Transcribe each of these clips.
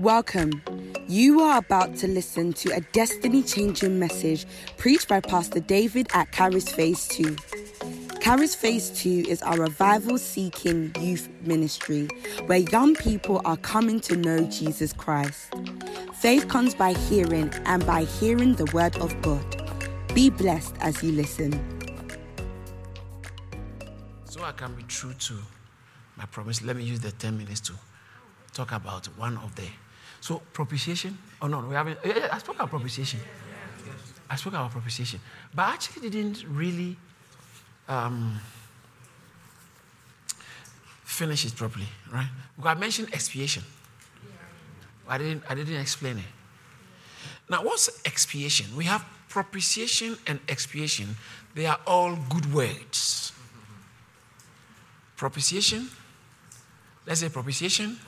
Welcome. You are about to listen to a destiny changing message preached by Pastor David at Caris Phase 2. Caris Phase 2 is our revival seeking youth ministry where young people are coming to know Jesus Christ. Faith comes by hearing, and by hearing the word of God. Be blessed as you listen. So I can be true to my promise. Let me use the 10 minutes to talk about one of the. So, propitiation. Oh, no, we haven't. Yeah, yeah, I spoke about propitiation. I spoke about propitiation. But I actually didn't really um, finish it properly, right? Because I mentioned expiation. I didn't, I didn't explain it. Now, what's expiation? We have propitiation and expiation. They are all good words. Propitiation. Let's say propitiation.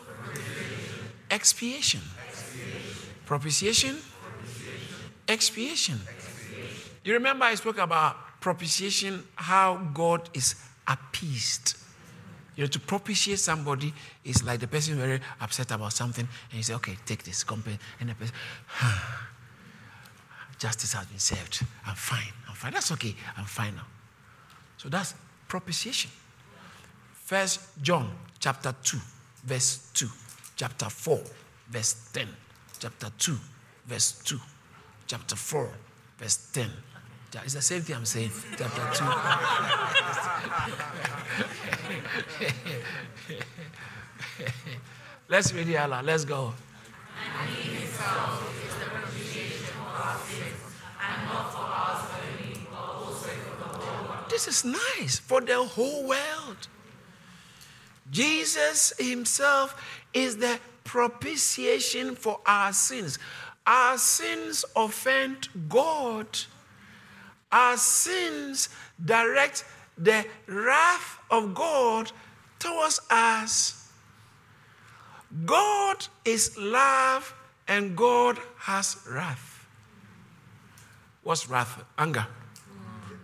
Expiation. Propitiation. Expiation. You remember I spoke about propitiation, how God is appeased. You know, to propitiate somebody is like the person very upset about something, and you say, "Okay, take this, compare," and the person, justice has been served. I'm fine. I'm fine. That's okay. I'm fine now. So that's propitiation. First John chapter two, verse two, chapter four, verse ten, chapter two, verse two, chapter four, verse ten. It's the same thing I'm saying. Chapter two. Let's read it Allah. Let's go. This is nice for the whole world. Jesus Himself is the propitiation for our sins. Our sins offend God. Our sins direct the wrath of God towards us. God is love and God has wrath. What's wrath? Anger.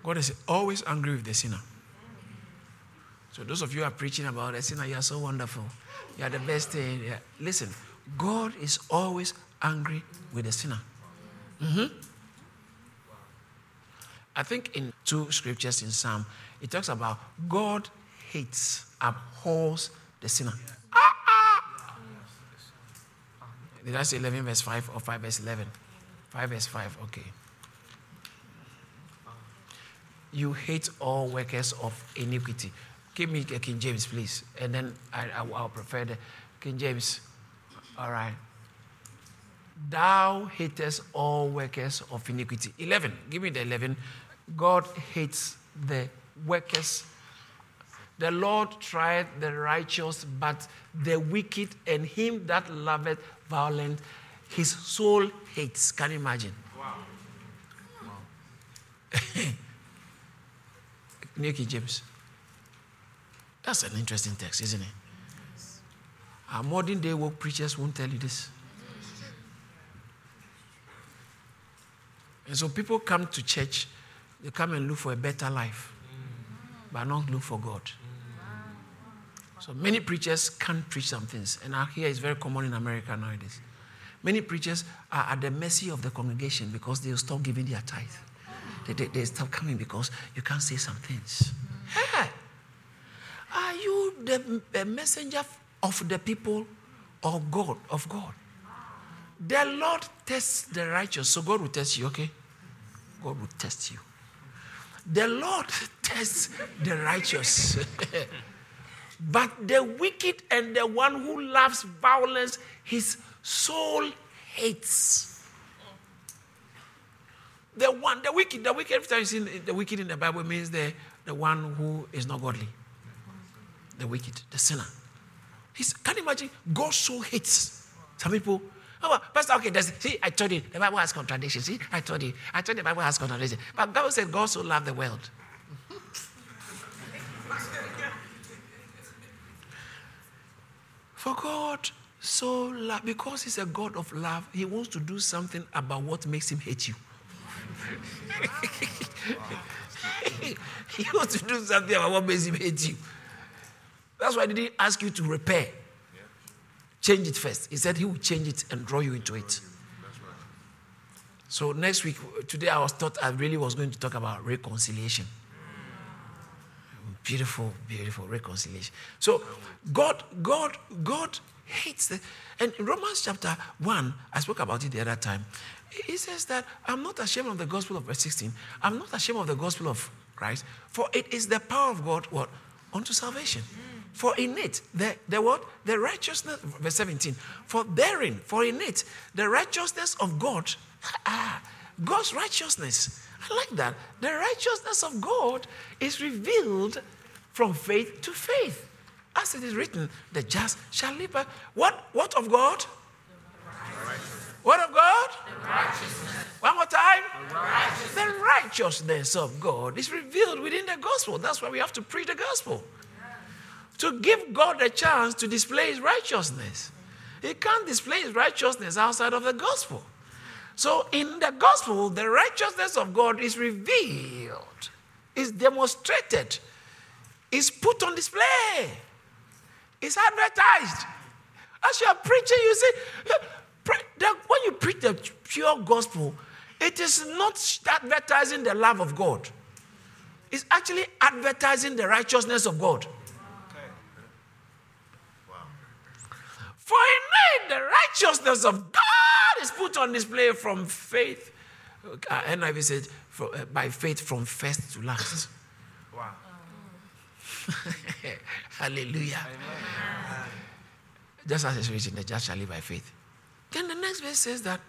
God is always angry with the sinner. So those of you who are preaching about the sinner, you are so wonderful. You are the best thing. Yeah. Listen, God is always angry with the sinner. Mm-hmm. I think in two scriptures in Psalm, it talks about God hates, abhors the sinner. Ah, ah. Did I say 11 verse 5 or 5 verse 11? 5 verse 5, okay. You hate all workers of iniquity. Give me King James, please. And then I, I, I'll prefer the King James. All right. Thou hatest all workers of iniquity. 11. Give me the 11. God hates the workers. The Lord tried the righteous, but the wicked and him that loveth violence, his soul hates. Can you imagine? Wow. wow. Nicky James. That's an interesting text, isn't it? Our modern day work preachers won't tell you this. And so people come to church, they come and look for a better life, but not look for God. So many preachers can't preach some things. And out here it's very common in America nowadays. Many preachers are at the mercy of the congregation because they'll stop giving their tithe. They, they, they stop coming because you can't say some things. Are you the, messenger of the people or God of God? The Lord tests the righteous, so God will test you, okay? God will test you. The Lord tests the righteous. but the wicked and the one who loves violence, his soul hates. The one, the wicked, the wicked, every time you see the wicked in the Bible means the, the one who is not godly. The wicked, the sinner. He's, can you imagine? God so hates some people Oh, Pastor, okay, see, I told you, the Bible has contradictions. See, I told you, I told you the Bible has contradictions. But God said, God so loved the world. For God so love, because He's a God of love, He wants to do something about what makes Him hate you. he wants to do something about what makes Him hate you. That's why He didn't ask you to repair. change it first. He said he will change it and draw you into it. So next week, today I was thought I really was going to talk about reconciliation. Beautiful, beautiful reconciliation. So God, God, God hates the and in Romans chapter 1, I spoke about it the other time. He says that I'm not ashamed of the gospel of verse 16. I'm not ashamed of the gospel of Christ, for it is the power of God what? Unto salvation. For in it, the, the what? The righteousness, verse 17. For therein, for in it, the righteousness of God, ah, God's righteousness. I like that. The righteousness of God is revealed from faith to faith. As it is written, the just shall live by what? What of God? What of God? One more time. The righteousness. the righteousness of God is revealed within the gospel. That's why we have to preach the gospel. To give God a chance to display his righteousness. He can't display his righteousness outside of the gospel. So in the gospel, the righteousness of God is revealed, is demonstrated, is put on display, is advertised. As you are preaching, you see, when you preach the pure gospel, it is not advertising the love of God. It's actually advertising the righteousness of God. For in me, the righteousness of God is put on display from faith. Uh, NIV says, for, uh, by faith from first to last. Wow. Hallelujah. Amen. Just as it's written, the just shall live by faith. Then the next verse says that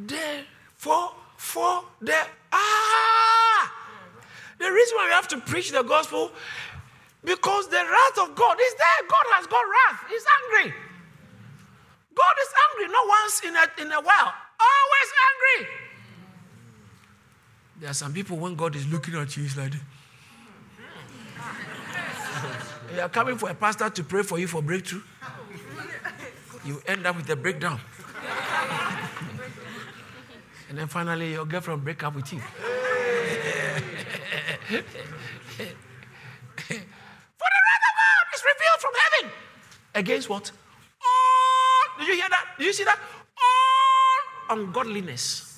therefore, for the ah, the reason why we have to preach the gospel because the wrath of God is there. God has got wrath. He's angry. God is angry not once in a, in a while, always angry. There are some people when God is looking at you, he's like, you are coming for a pastor to pray for you for breakthrough you end up with a breakdown. and then finally, your girlfriend break up with you. For the wrath of God is revealed from heaven. Against what? You see that? All ungodliness.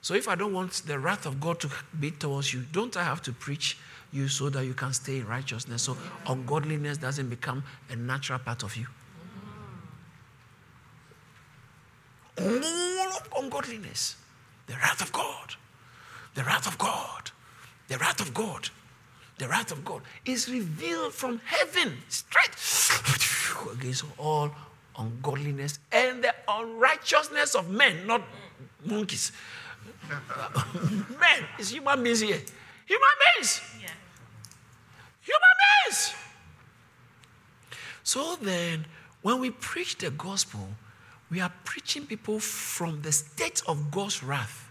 So if I don't want the wrath of God to be towards you, don't I have to preach you so that you can stay in righteousness. So ungodliness doesn't become a natural part of you. All of ungodliness, the wrath of God, the wrath of God, the wrath of God, the wrath of God is revealed from heaven straight against all ungodliness and the unrighteousness of men, not monkeys. men, it's human beings here. Human beings. Yeah. Human beings. So then, when we preach the gospel, we are preaching people from the state of God's wrath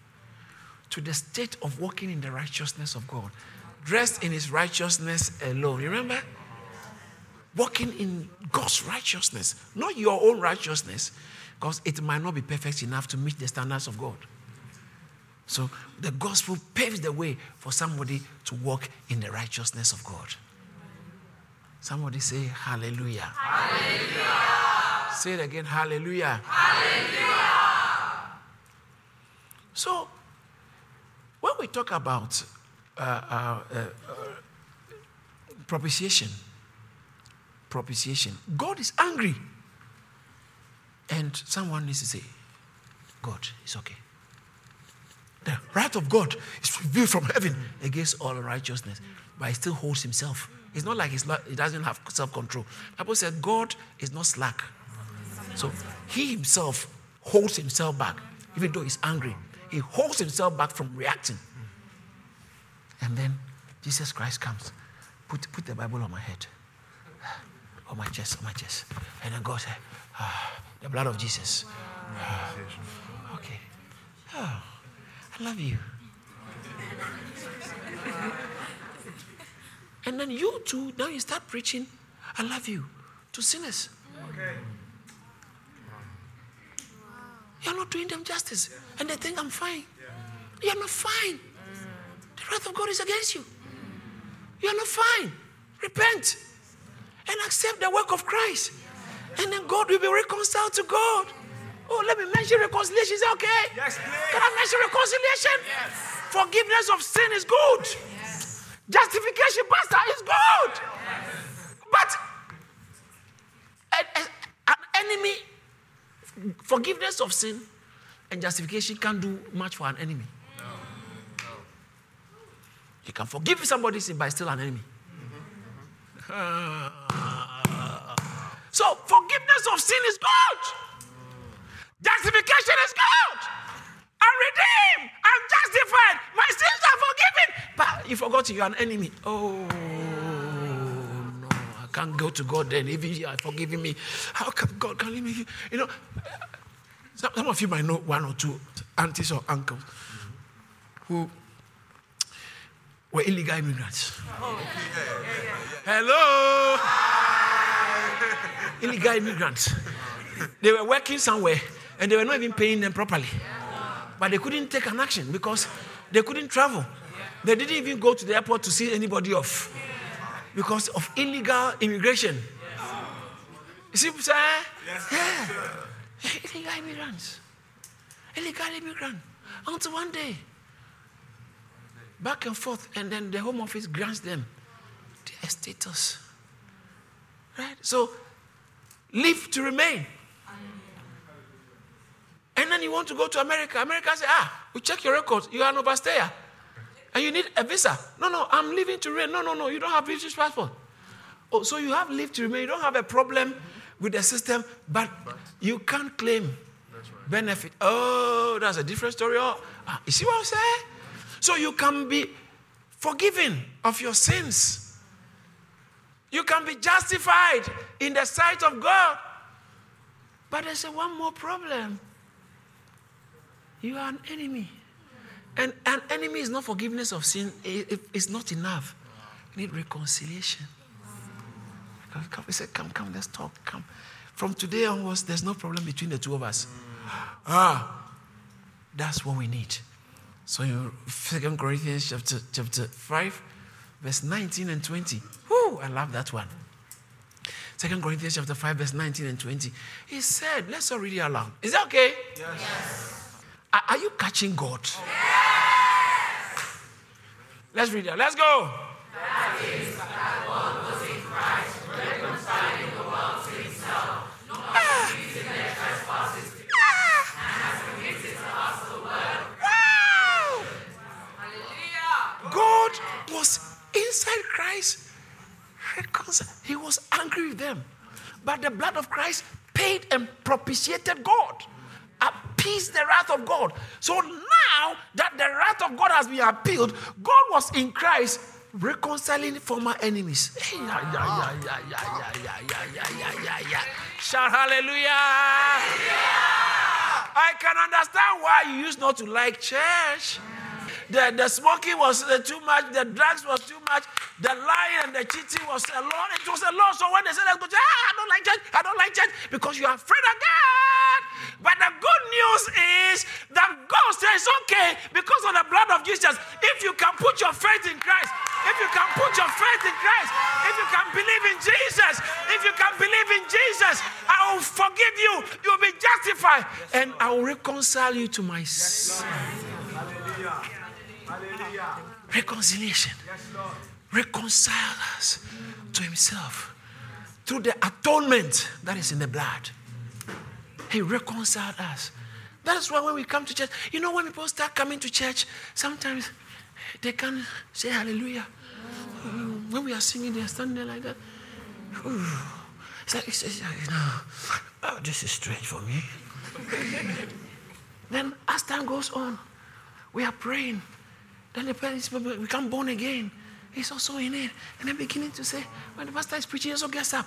to the state of walking in the righteousness of God, dressed in his righteousness alone. Remember? Walking in God's righteousness, not your own righteousness, because it might not be perfect enough to meet the standards of God. So the gospel paves the way for somebody to walk in the righteousness of God. Somebody say hallelujah. Hallelujah. Say it again, hallelujah. Hallelujah. So, when we talk about uh, uh, uh, propitiation, propitiation, God is angry. And someone needs to say, God, it's okay. The wrath of God is revealed from heaven against all unrighteousness, but he still holds himself. It's not like he doesn't have self control. Bible said God is not slack. So he himself holds himself back, even though he's angry. He holds himself back from reacting. And then Jesus Christ comes. Put, put the Bible on my head, on my chest, on my chest. And God said, ah, The blood of Jesus. Ah, okay. Oh. I love you. and then you too, now you start preaching, I love you to sinners. Okay. You're not doing them justice. And they think I'm fine. You're not fine. The wrath of God is against you. You're not fine. Repent. And accept the work of Christ. And then God will be reconciled to God. Oh, let me mention reconciliation. Is that okay? Yes, please. Can I mention reconciliation? Yes. Forgiveness of sin is good. Yes. Justification, Pastor, is good. Yes. But an enemy, forgiveness of sin and justification can't do much for an enemy. No. No. You can forgive somebody's sin, but still an enemy. So, forgiveness of sin is good. Justification is good. I'm redeemed. I'm justified. My sins are forgiven. But you forgot you are an enemy. Oh, no. I can't go to God then. Even you are forgiving me. How come God can leave me? You know, some of you might know one or two aunties or uncles who were illegal immigrants. Oh, Hello? illegal immigrants. They were working somewhere and they were not even paying them properly. But they couldn't take an action because they couldn't travel. They didn't even go to the airport to see anybody off because of illegal immigration. You see saying? Yes. Yeah. Illegal immigrants. Illegal immigrant. Until one day, back and forth, and then the Home Office grants them their status. Right? So, leave to remain. And then you want to go to America. America say, ah, we check your records. You are an overstayer. And you need a visa. No, no, I'm leaving to remain. No, no, no, you don't have British passport. Oh, so you have leave to remain. You don't have a problem with the system, but you can't claim benefit. Oh, that's a different story. Oh, ah, you see what I'm saying? So you can be forgiven of your sins. You can be justified in the sight of God. But there's a one more problem. You are an enemy. And an enemy is not forgiveness of sin, it's not enough. You need reconciliation. We said, come, come, let's talk. Come. From today onwards, there's no problem between the two of us. Ah, that's what we need. So in Second Corinthians chapter, chapter 5, verse 19 and 20. Whoo, I love that one. Second Corinthians chapter 5, verse 19 and 20. He said, let's all read it aloud. Is that okay? Yes. yes. Are, are you catching God? Yes. Let's read it. Let's go. He was angry with them. But the blood of Christ paid and propitiated God, appeased the wrath of God. So now that the wrath of God has been appealed, God was in Christ reconciling former enemies. Shout hallelujah. I can understand why you used not to like church. The, the smoking was uh, too much, the drugs was too much, the lying and the cheating was a lot. It was a lot. So when they said, ah, I don't like church, I don't like church, because you are afraid of God. But the good news is that God says, okay, because of the blood of Jesus, if you can put your faith in Christ, if you can put your faith in Christ, if you can believe in Jesus, if you can believe in Jesus, I will forgive you. You will be justified, and I will reconcile you to myself. Reconciliation. Reconcile us to Himself through the atonement that is in the blood. He reconciled us. That is why when we come to church, you know, when people start coming to church, sometimes they can't say hallelujah. When we are singing, they are standing there like that. It's like, it's, it's like you know, oh, this is strange for me. then as time goes on, we are praying. Then the parents become born again. He's also in it. And then beginning to say, when the pastor is preaching, he also gets up.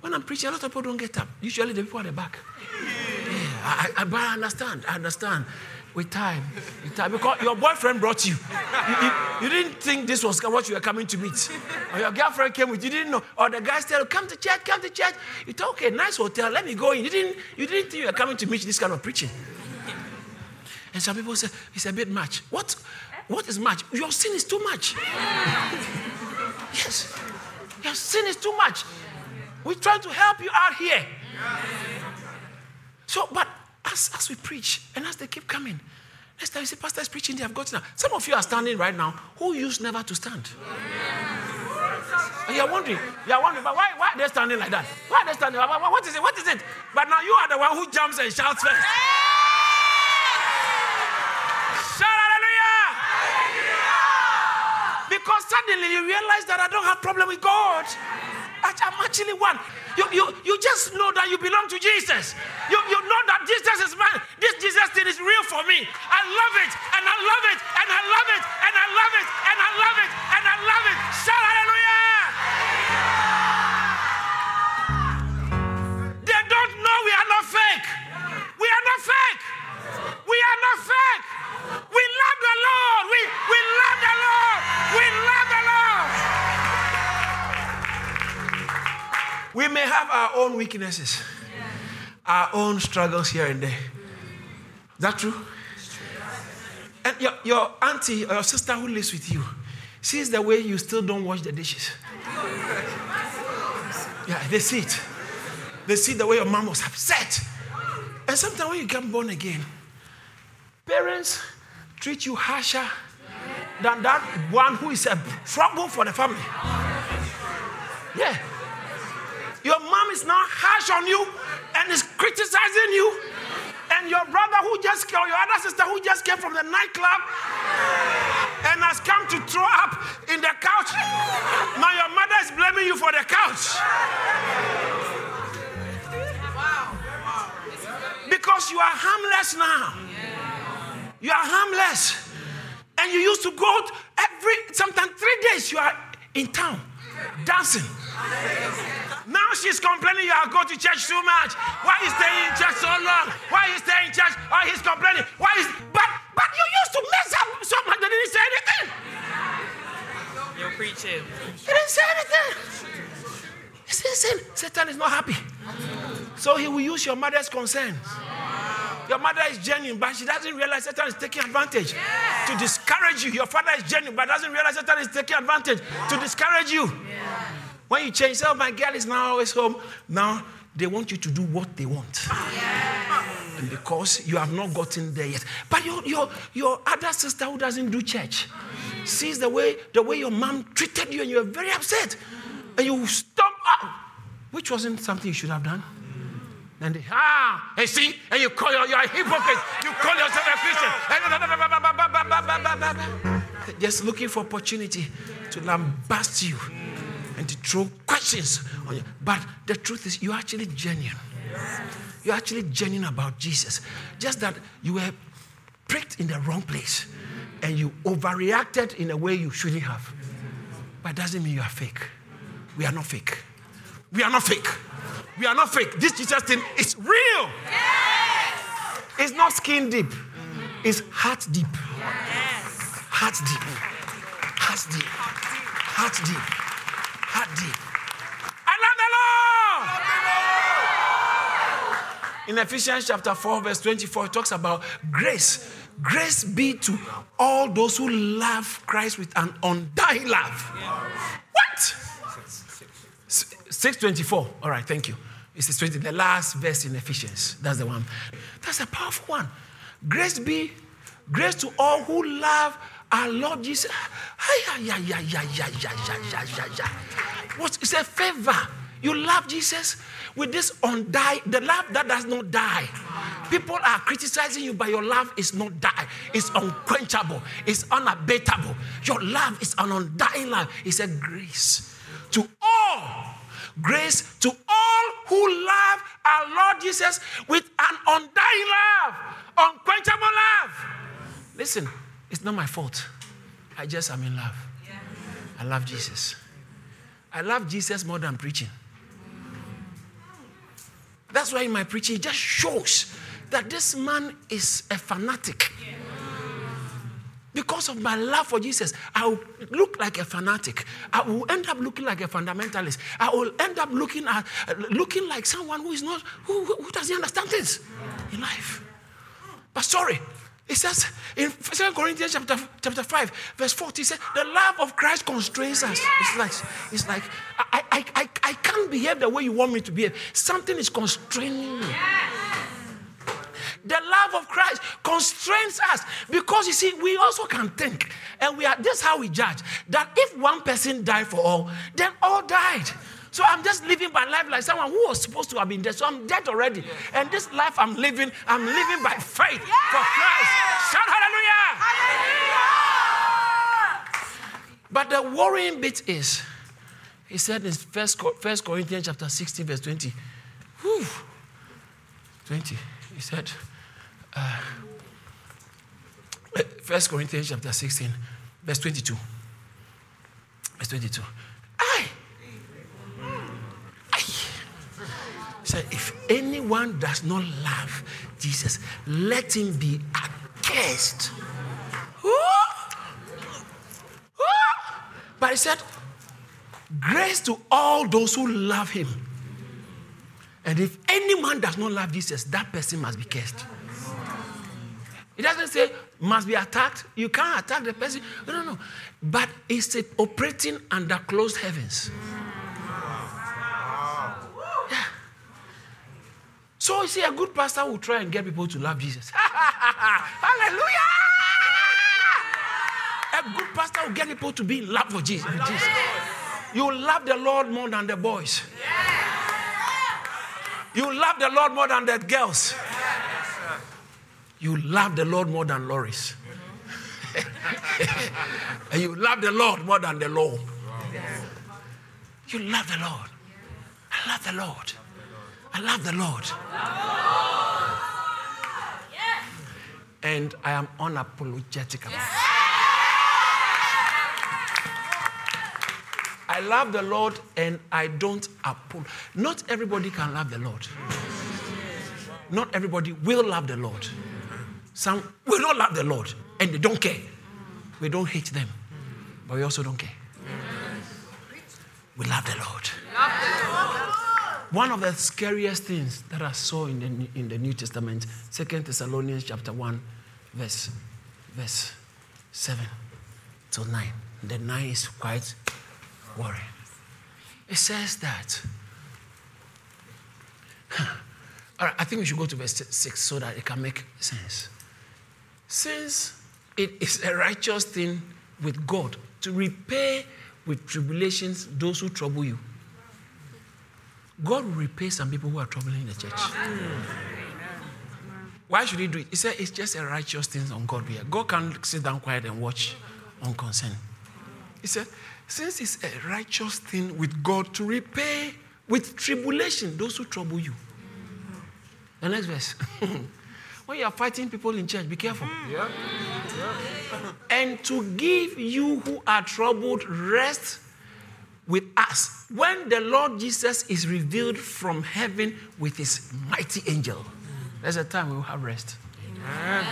When I'm preaching, a lot of people don't get up. Usually the people at the back. Yeah, I, I, but I understand. I understand. With time, with time, because your boyfriend brought you. You, you. you, didn't think this was what you were coming to meet. Or your girlfriend came with you, didn't know. Or the guy said, Come to church, come to church. You thought, okay, nice hotel, let me go in. You didn't, you didn't think you were coming to meet this kind of preaching. And some people say, It's a bit much. What? What is much? Your sin is too much. yes. Your sin is too much. We're trying to help you out here. So, but as, as we preach and as they keep coming, next time you say, Pastor is preaching, they have gotten up. Some of you are standing right now who used never to stand. And you're wondering, you're wondering, but why, why are they standing like that? Why are they standing? What is it? What is it? But now you are the one who jumps and shouts first. Shout hallelujah! Because suddenly you realize that I don't have problem with God. I'm actually one. You, you, you just know that you belong to Jesus. You, you know that Jesus is mine. This Jesus thing is real for me. I love it, and I love it, and I love it, and I love it, and I love it, and I love it. Shout hallelujah! We may have our own weaknesses, our own struggles here and there. Is that true? And your, your auntie or your sister who lives with you sees the way you still don't wash the dishes. Yeah, they see it. They see the way your mom was upset. And sometimes when you get born again, parents treat you harsher than that one who is a trouble for the family. Yeah. Your mom is now harsh on you and is criticizing you. And your brother who just or your other sister who just came from the nightclub and has come to throw up in the couch. Now your mother is blaming you for the couch. Because you are harmless now. You are harmless. And you used to go every, sometimes three days, you are in town dancing. Now she's complaining you are going to church too much. Why you staying in church so long? Why you staying in church? Oh, he's complaining. Why is but but you used to mess up so much that didn't say anything. You're preaching. He didn't say anything. He said, Satan is not happy. So he will use your mother's concerns. Your mother is genuine, but she doesn't realize Satan is taking advantage to discourage you. Your father is genuine, but doesn't realize Satan is taking advantage to discourage you. When you change, oh, my girl is now always home. Now they want you to do what they want. And because you have not gotten there yet. But your, your, your other sister who doesn't do church sees the way, the way your mom treated you and you're very upset. And you stomp up, which wasn't something you should have done. And they, ah, and see, and you call, you're a hypocrite. You call yourself a Christian. Just looking for opportunity to lambast you and to throw questions on you. But the truth is, you're actually genuine. You're actually genuine about Jesus. Just that you were pricked in the wrong place and you overreacted in a way you shouldn't have. But it doesn't mean you are fake. We are not fake. We are not fake. We are not fake. This Jesus thing is real. Yes. It's not skin deep. It's heart deep. Yes. Heart deep. Heart deep. Heart deep. Heart deep. I love the Lord. In Ephesians chapter 4, verse 24, it talks about grace. Grace be to all those who love Christ with an undying love. What? 624. All right, thank you. It's the last verse in Ephesians. That's the one. That's a powerful one. Grace be, grace to all who love our Lord Jesus. What it's a favor. You love Jesus with this undie, the love that does not die. People are criticizing you, but your love is not die. It's unquenchable. It's unabatable. Your love is an undying love. It's a grace to all grace to all who love our Lord Jesus with an undying love, unquenchable love. Listen, it's not my fault. I just am in love. I love Jesus. I love Jesus more than preaching. That's why in my preaching, it just shows that this man is a fanatic. Because of my love for Jesus, I will look like a fanatic. I will end up looking like a fundamentalist. I will end up looking at looking like someone who is not who, who doesn't understand things in life. But sorry, It says in 2 Corinthians chapter, chapter 5, verse 40, it says, the love of Christ constrains us. It's like, it's like I, I, I, I can't behave the way you want me to behave. Something is constraining me. The love of Christ constrains us because you see, we also can think, and we are this is how we judge that if one person died for all, then all died. So I'm just living my life like someone who was supposed to have been dead. So I'm dead already. And this life I'm living, I'm living by faith for Christ. Shout hallelujah. hallelujah. But the worrying bit is, he said in First, Corinthians chapter 16, verse 20. Whew, 20. He said, uh, First Corinthians chapter 16, verse 22. Verse 22. I said, if anyone does not love Jesus, let him be accursed. But he said, grace to all those who love him. And if any man does not love Jesus, that person must be cursed. It doesn't say must be attacked. You can't attack the person. No, no, no. But it's operating under closed heavens. So you see, a good pastor will try and get people to love Jesus. Hallelujah! A good pastor will get people to be in love for Jesus. Jesus. You love the Lord more than the boys. You love the Lord more than the girls. You love the Lord more than Loris. and you love the Lord more than the law. You love the Lord. I love the Lord. I love the Lord. And I am unapologetic about it. I love the Lord and I don't apologize. Not everybody can love the Lord. Not everybody will love the Lord. Some will not love the Lord and they don't care. We don't hate them, but we also don't care. We love the Lord. One of the scariest things that I saw in the, in the New Testament, Second Thessalonians chapter 1, verse, verse 7 to 9. The 9 is quite worrying. It says that. All right, I think we should go to verse 6 so that it can make sense. Since it is a righteous thing with God to repay with tribulations those who trouble you God will repay some people who are troubling in the church. Why should he do it? He said it's just a righteous thing on God here. God can't sit down quiet and watch unconcerned. He said, since it's a righteous thing with God to repay with tribulation those who trouble you. The next verse. when you are fighting people in church, be careful. Mm. Yeah. Yeah. and to give you who are troubled rest with us when the Lord Jesus is revealed from heaven with his mighty angel. There's a time we will have rest. Amen.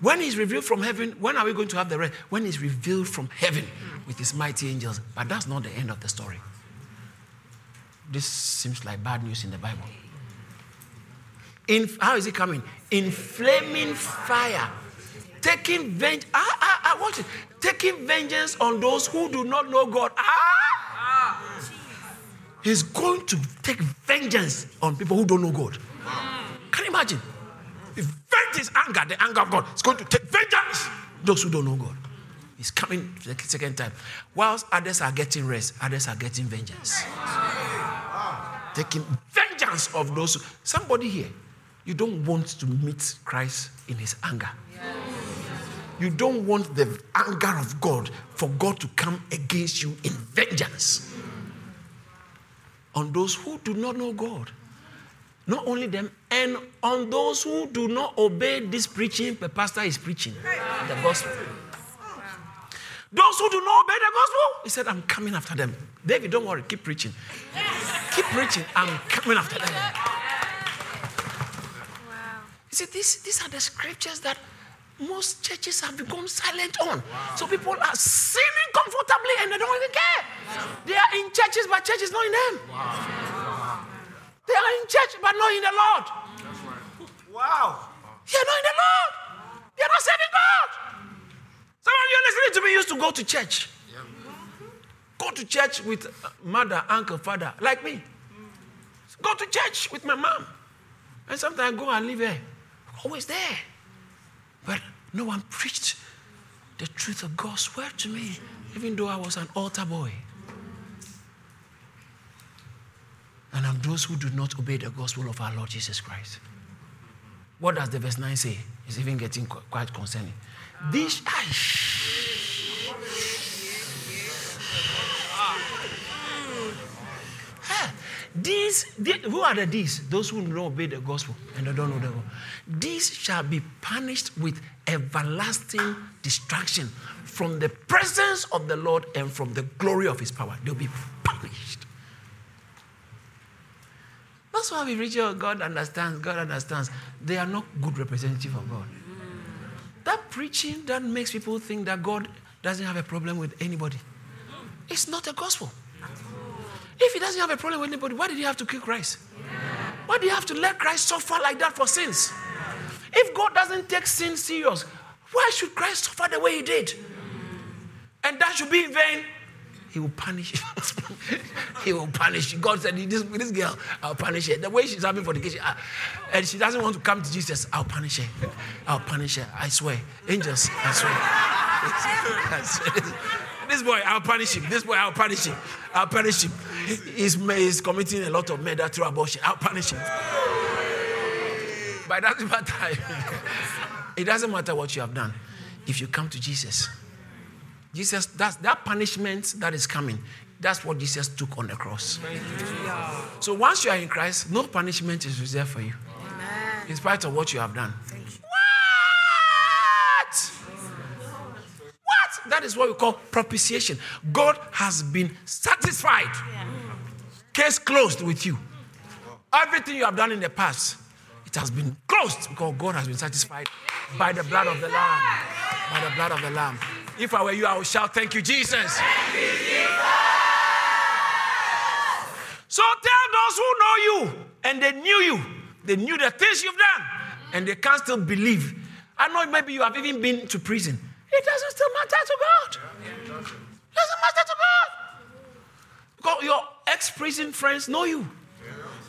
When he's revealed from heaven, when are we going to have the rest? When he's revealed from heaven with his mighty angels. But that's not the end of the story. This seems like bad news in the Bible. In, how is it coming? In flaming fire taking vengeance. Ah, ah, ah, watch it. Taking vengeance on those who do not know God. Ah! ah. He's going to take vengeance on people who don't know God. Can you imagine? If vengeance anger, the anger of God, is going to take vengeance those who don't know God. He's coming the second time. Whilst others are getting rest, others are getting vengeance. Taking vengeance of those. Somebody here, you don't want to meet Christ in his anger. You don't want the anger of God for God to come against you in vengeance on those who do not know God. Not only them, and on those who do not obey this preaching the pastor is preaching the gospel. Those who do not obey the gospel, he said, I'm coming after them. David, don't worry, keep preaching. Keep preaching, I'm coming after them. Wow. You see, these, these are the scriptures that most churches have become silent on. Wow. So people are sinning comfortably and they don't even care. Wow. They are in churches, but church is not in them. Wow. They are in church, but not in the Lord. That's right. Wow. You're not in the Lord. They're not serving God. Some of you listening to me used to go to church. Go to church with uh, mother, uncle, father, like me. Go to church with my mom. And sometimes I go and live there. Always there. But no one preached the truth of God's word to me, even though I was an altar boy. And I'm those who do not obey the gospel of our Lord Jesus Christ. What does the verse 9 say? It's even getting quite concerning. This. These, who are the these? Those who don't obey the gospel and they don't know the gospel. These shall be punished with everlasting destruction from the presence of the Lord and from the glory of his power. They'll be punished. That's why we reach out. God understands. God understands. They are not good representative of God. That preaching that makes people think that God doesn't have a problem with anybody. It's not a gospel. If he doesn't have a problem with anybody, why did he have to kill Christ? Why did he have to let Christ suffer like that for sins? If God doesn't take sin serious, why should Christ suffer the way he did? And that should be in vain. He will punish you. he will punish you. God said, this, this girl, I'll punish her. The way she's having fornication, uh, and she doesn't want to come to Jesus, I'll punish her. I'll punish her. I swear. Angels, I swear. I swear. This boy, I'll punish him. This boy, I'll punish him. I'll punish him. He's, he's committing a lot of murder through abortion. I'll punish him. But it doesn't matter. it doesn't matter what you have done. If you come to Jesus, Jesus, that's that punishment that is coming. That's what Jesus took on the cross. So once you are in Christ, no punishment is reserved for you. Amen. In spite of what you have done. What? What? That is what we call propitiation. God has been satisfied. Case closed with you. Everything you have done in the past, it has been closed because God has been satisfied by the blood of the Lamb. By the blood of the Lamb. If I were you, I would shout, Thank you, Jesus. Thank you, Jesus. So tell those who know you and they knew you, they knew the things you've done, and they can't still believe. I know maybe you have even been to prison. It doesn't still matter to God. It doesn't matter to God. Your ex prison friends know you.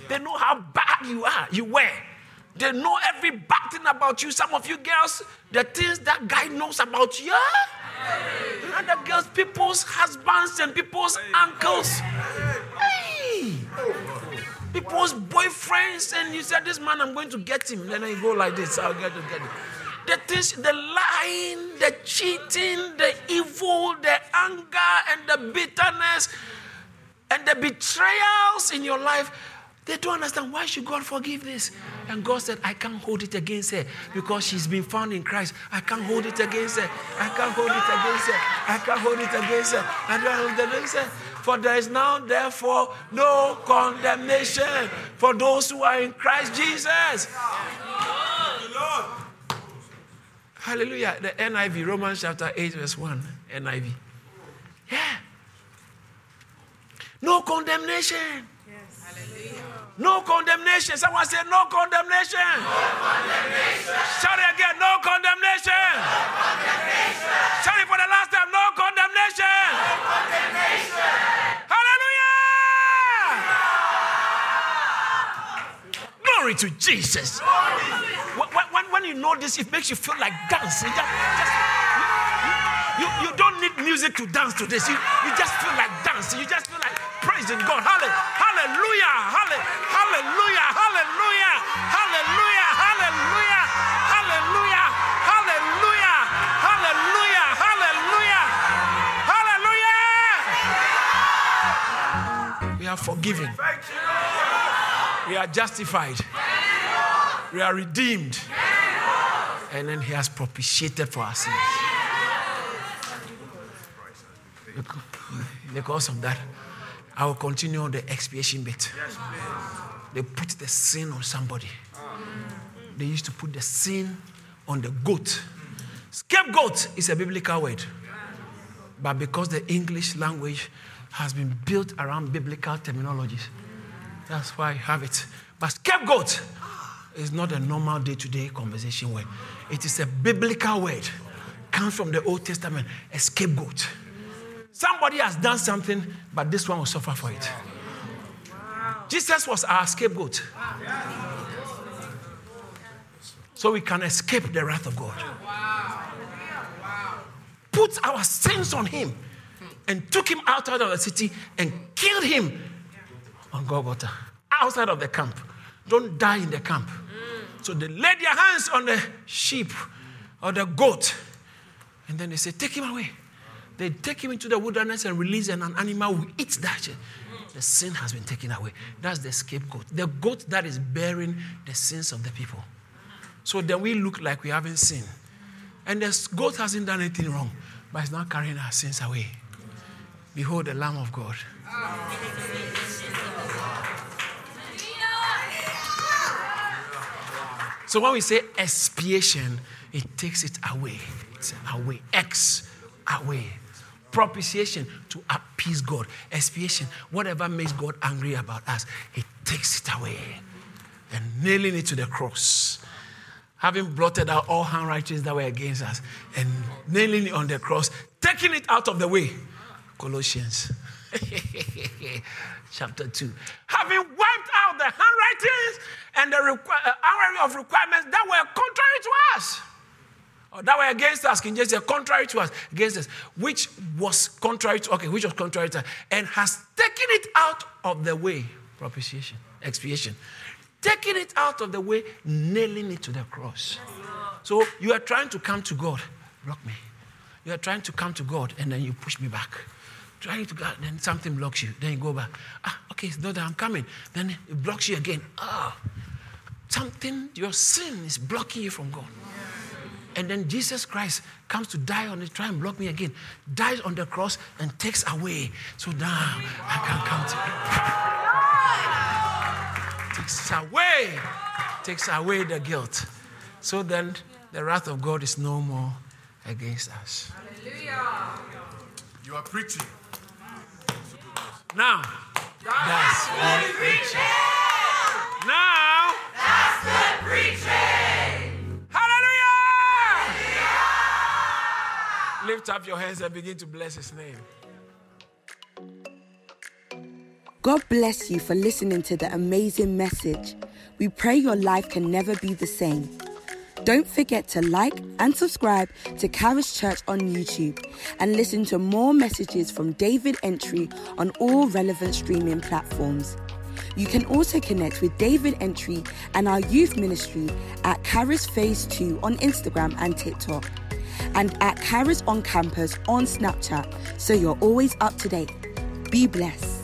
They know how bad you are, you were. They know every bad thing about you. Some of you girls, the things that guy knows about you. Other girls, people's husbands and people's uncles. Hey! People's boyfriends, and you said, This man, I'm going to get him. Then you go like this, I'll get to get him. The things, the lying, the cheating, the evil, the anger, and the bitterness, and the betrayals in your life they don't understand why should God forgive this? And God said, I can't hold it against her because she's been found in Christ. I can't hold it against her. I can't hold it against her. I can't hold it against her. I can't hold it against her. For there is now, therefore, no condemnation for those who are in Christ Jesus. Hallelujah. The NIV, Romans chapter 8, verse 1. NIV. Yeah. No condemnation. Yes. Hallelujah. No condemnation. Someone say, No condemnation. No condemnation. Shout it again. No condemnation. No condemnation. Shout it for the last time. No condemnation. No condemnation. Hallelujah. Glory to Jesus. When, when, you know this, it makes you feel like dancing. Just, just, you, you, you, don't need music to dance to this. You, you just feel like dancing. You just feel like praising God. Hallelujah. Hallelujah. Hallelujah. Hallelujah. Hallelujah. Hallelujah. Hallelujah. Hallelujah. Hallelujah. Hallelujah. Hallelujah. We are forgiven. We are justified. We are redeemed. And then He has propitiated for our sins. Because of that, I will continue on the expiation bit. They put the sin on somebody. They used to put the sin on the goat. Scapegoat is a biblical word. But because the English language has been built around biblical terminologies, that's why I have it. But scapegoat, is not a normal day to day conversation word, it is a biblical word. Comes from the Old Testament, a scapegoat. Somebody has done something, but this one will suffer for it. Jesus was our scapegoat. So we can escape the wrath of God. Put our sins on him and took him out of the city and killed him on Golgotha, outside of the camp. Don't die in the camp. So they laid their hands on the sheep or the goat, and then they say, Take him away. They take him into the wilderness and release and an animal who eats that. The sin has been taken away. That's the scapegoat. The goat that is bearing the sins of the people. So then we look like we haven't sinned. And the goat hasn't done anything wrong, but it's not carrying our sins away. Behold the Lamb of God. So when we say expiation, it takes it away. It's away. X, away. Propitiation to appease God. Expiation, whatever makes God angry about us, He takes it away. And nailing it to the cross. Having blotted out all handwritings that were against us and nailing it on the cross, taking it out of the way. Colossians chapter 2. Having wiped out the handwritings and the requ- uh, of requirements that were contrary to us. Or that were against us, King James said, contrary to us, against us, which was contrary to, okay, which was contrary to us, and has taken it out of the way, propitiation, expiation. Taking it out of the way, nailing it to the cross. So you are trying to come to God, block me. You are trying to come to God, and then you push me back trying to go, then something blocks you. Then you go back. Ah, okay, it's not that I'm coming. Then it blocks you again. Ah, something, your sin is blocking you from God. And then Jesus Christ comes to die on it, try and block me again. Dies on the cross and takes away. So now I can come to Takes away. Takes away the guilt. So then the wrath of God is no more against us. Hallelujah. You are preaching. Now, that's good preaching. Now, that's good preaching. Hallelujah! Lift up your hands and begin to bless His name. God bless you for listening to the amazing message. We pray your life can never be the same. Don't forget to like and subscribe to Charis Church on YouTube and listen to more messages from David Antwi on all relevant streaming platforms. You can also connect with David Antwi and our youth ministry at Charis Phase 2 on Instagram and TikTok, and at Charis on Campus on Snapchat, so you're always up to date. Be blessed.